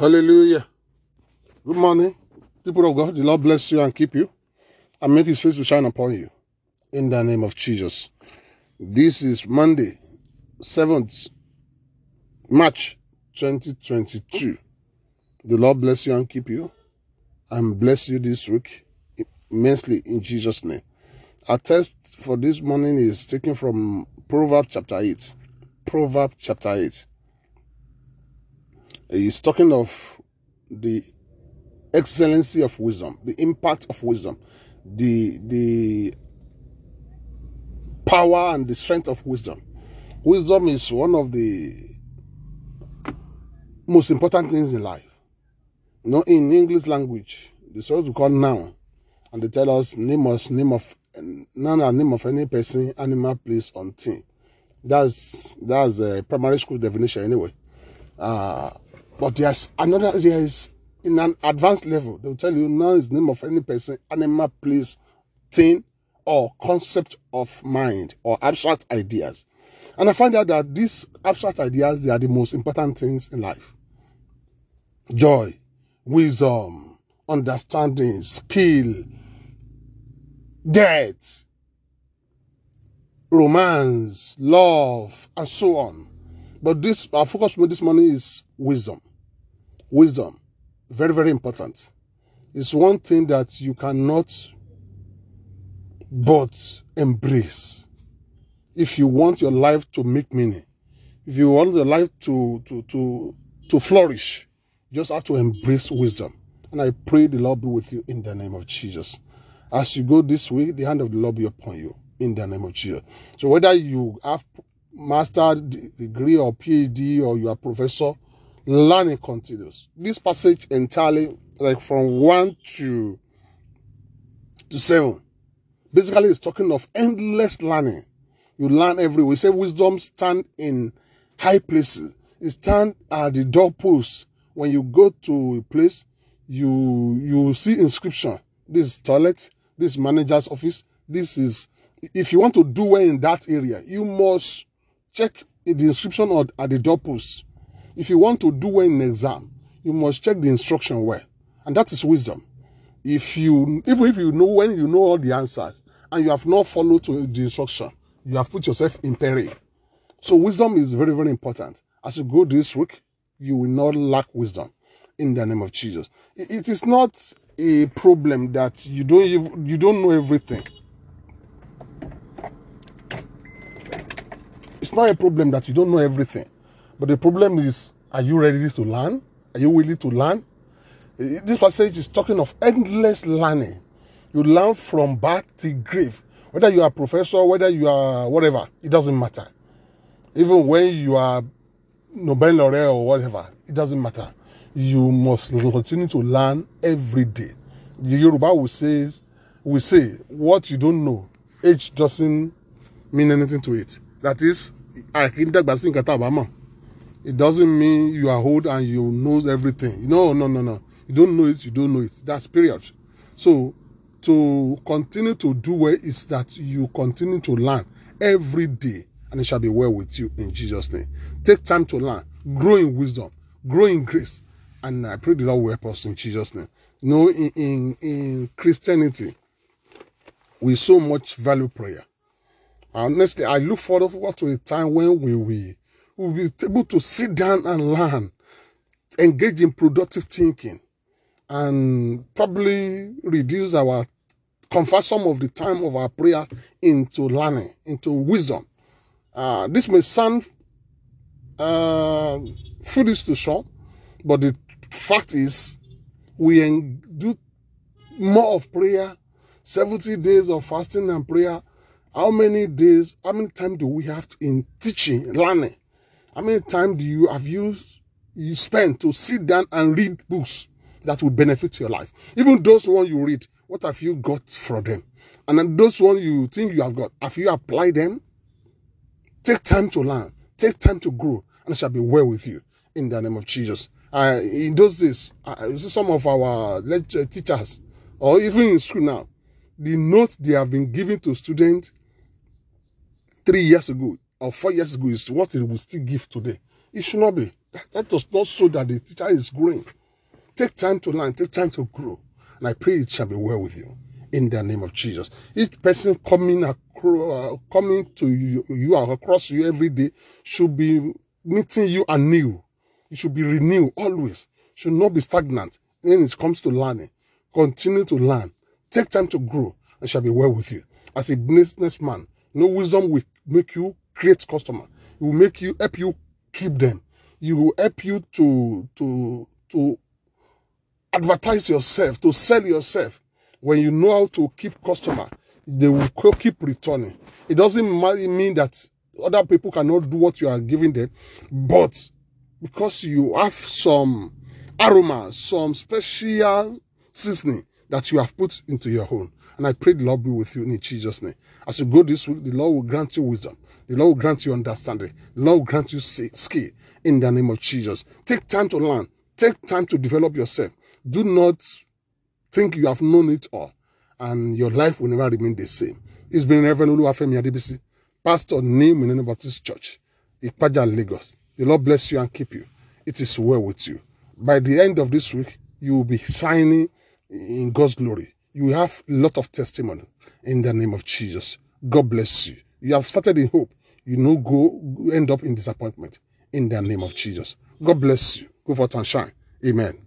Hallelujah. Good morning, people of God. The Lord bless you and keep you and make his face to shine upon you. In the name of Jesus. This is Monday, 7th March 2022. The Lord bless you and keep you and bless you this week immensely in Jesus' name. Our text for this morning is taken from Proverbs chapter 8. Proverbs chapter 8. He's talking of the excellency of wisdom, the impact of wisdom, the the power and the strength of wisdom. Wisdom is one of the most important things in life. You know, in English language, the sort we call noun, and they tell us name us name of none name of any person, animal, place, or thing. That's that's a primary school definition anyway. Uh, but there's another there is in an advanced level, they'll tell you noun is name of any person, animal, place, thing, or concept of mind or abstract ideas. And I find out that these abstract ideas they are the most important things in life. Joy, wisdom, understanding, skill, death, romance, love, and so on. But this our focus this morning is wisdom. Wisdom. Very, very important. It's one thing that you cannot but embrace. If you want your life to make meaning, if you want your life to to to to flourish, you just have to embrace wisdom. And I pray the Lord be with you in the name of Jesus. As you go this week, the hand of the Lord be upon you in the name of Jesus. So whether you have master degree or PhD or you are professor, learning continues. This passage entirely, like from one to to seven, basically is talking of endless learning. You learn everywhere. way. Say wisdom stand in high places. It stand at the doorpost. When you go to a place, you you see inscription. This is toilet. This is manager's office. This is if you want to do well in that area, you must check the inscription at the doorpost. If you want to do well in an exam, you must check the instruction well. And that is wisdom. If you, even if you know when you know all the answers and you have not followed to the instruction, you have put yourself in peril. So wisdom is very, very important. As you go this week, you will not lack wisdom in the name of Jesus. It is not a problem that you don't you don't know everything. It's not a problem that you don't know everything. But the problem is, are you ready to learn? Are you willing to learn? This passage is talking of endless learning. You learn from birth to grave. Whether you are a professor, whether you are whatever, it doesn't matter. Even when you are Nobel laureate or whatever, it doesn't matter. You must continue to learn every day. The Yoruba will say, will say, what you don't know, age doesn't mean anything to it. That is, I can it doesn't mean you are old and you know everything. No, no, no, no. You don't know it, you don't know it. That's period. So to continue to do well is that you continue to learn every day and it shall be well with you in Jesus' name. Take time to learn, grow in wisdom, grow in grace, and I pray the Lord will help us in Jesus' name. You know, in, in, in Christianity, we so much value prayer. Honestly, I look forward to a time when we will will be able to sit down and learn, engage in productive thinking, and probably reduce our convert some of the time of our prayer into learning, into wisdom. Uh, this may sound uh, foolish to some, but the fact is, we do more of prayer, 70 days of fasting and prayer. How many days, how many time do we have in teaching, learning? How many time do you have you you spent to sit down and read books that will benefit your life? Even those one you read, what have you got from them? And then those one you think you have got, have you applied them? Take time to learn, take time to grow, and it shall be well with you in the name of Jesus. Uh, in those days, uh, some of our lecture teachers, or even in school now, the notes they have been giving to students three years ago or four years ago is what it will still give today. It should not be. That does not show that the teacher is growing. Take time to learn, take time to grow. And I pray it shall be well with you in the name of Jesus. Each person coming across, uh, coming to you, you are across you every day should be meeting you anew. You should be renewed always. Should not be stagnant when it comes to learning. Continue to learn. Take time to grow and shall be well with you. As a businessman, no wisdom will make you create customer. It will make you help you keep them. It will help you to to to advertise yourself, to sell yourself. When you know how to keep customer, they will keep returning. It doesn't mean that other people cannot do what you are giving them, but because you have some aroma, some special seasoning that you have put into your own. And I pray the Lord be with you in Jesus' name. As you go this week, the Lord will grant you wisdom. The Lord will grant you understanding. The Lord will grant you skill in the name of Jesus. Take time to learn. Take time to develop yourself. Do not think you have known it all and your life will never remain the same. It's been Reverend Oluwafemi Adebisi, Pastor name in Baptist Church, Ipaja, Lagos. The Lord bless you and keep you. It is well with you. By the end of this week, you will be shining in God's glory. You have a lot of testimony in the name of Jesus. God bless you. You have started in hope. You know, go end up in disappointment in the name of Jesus. God bless you. Go forth and shine. Amen.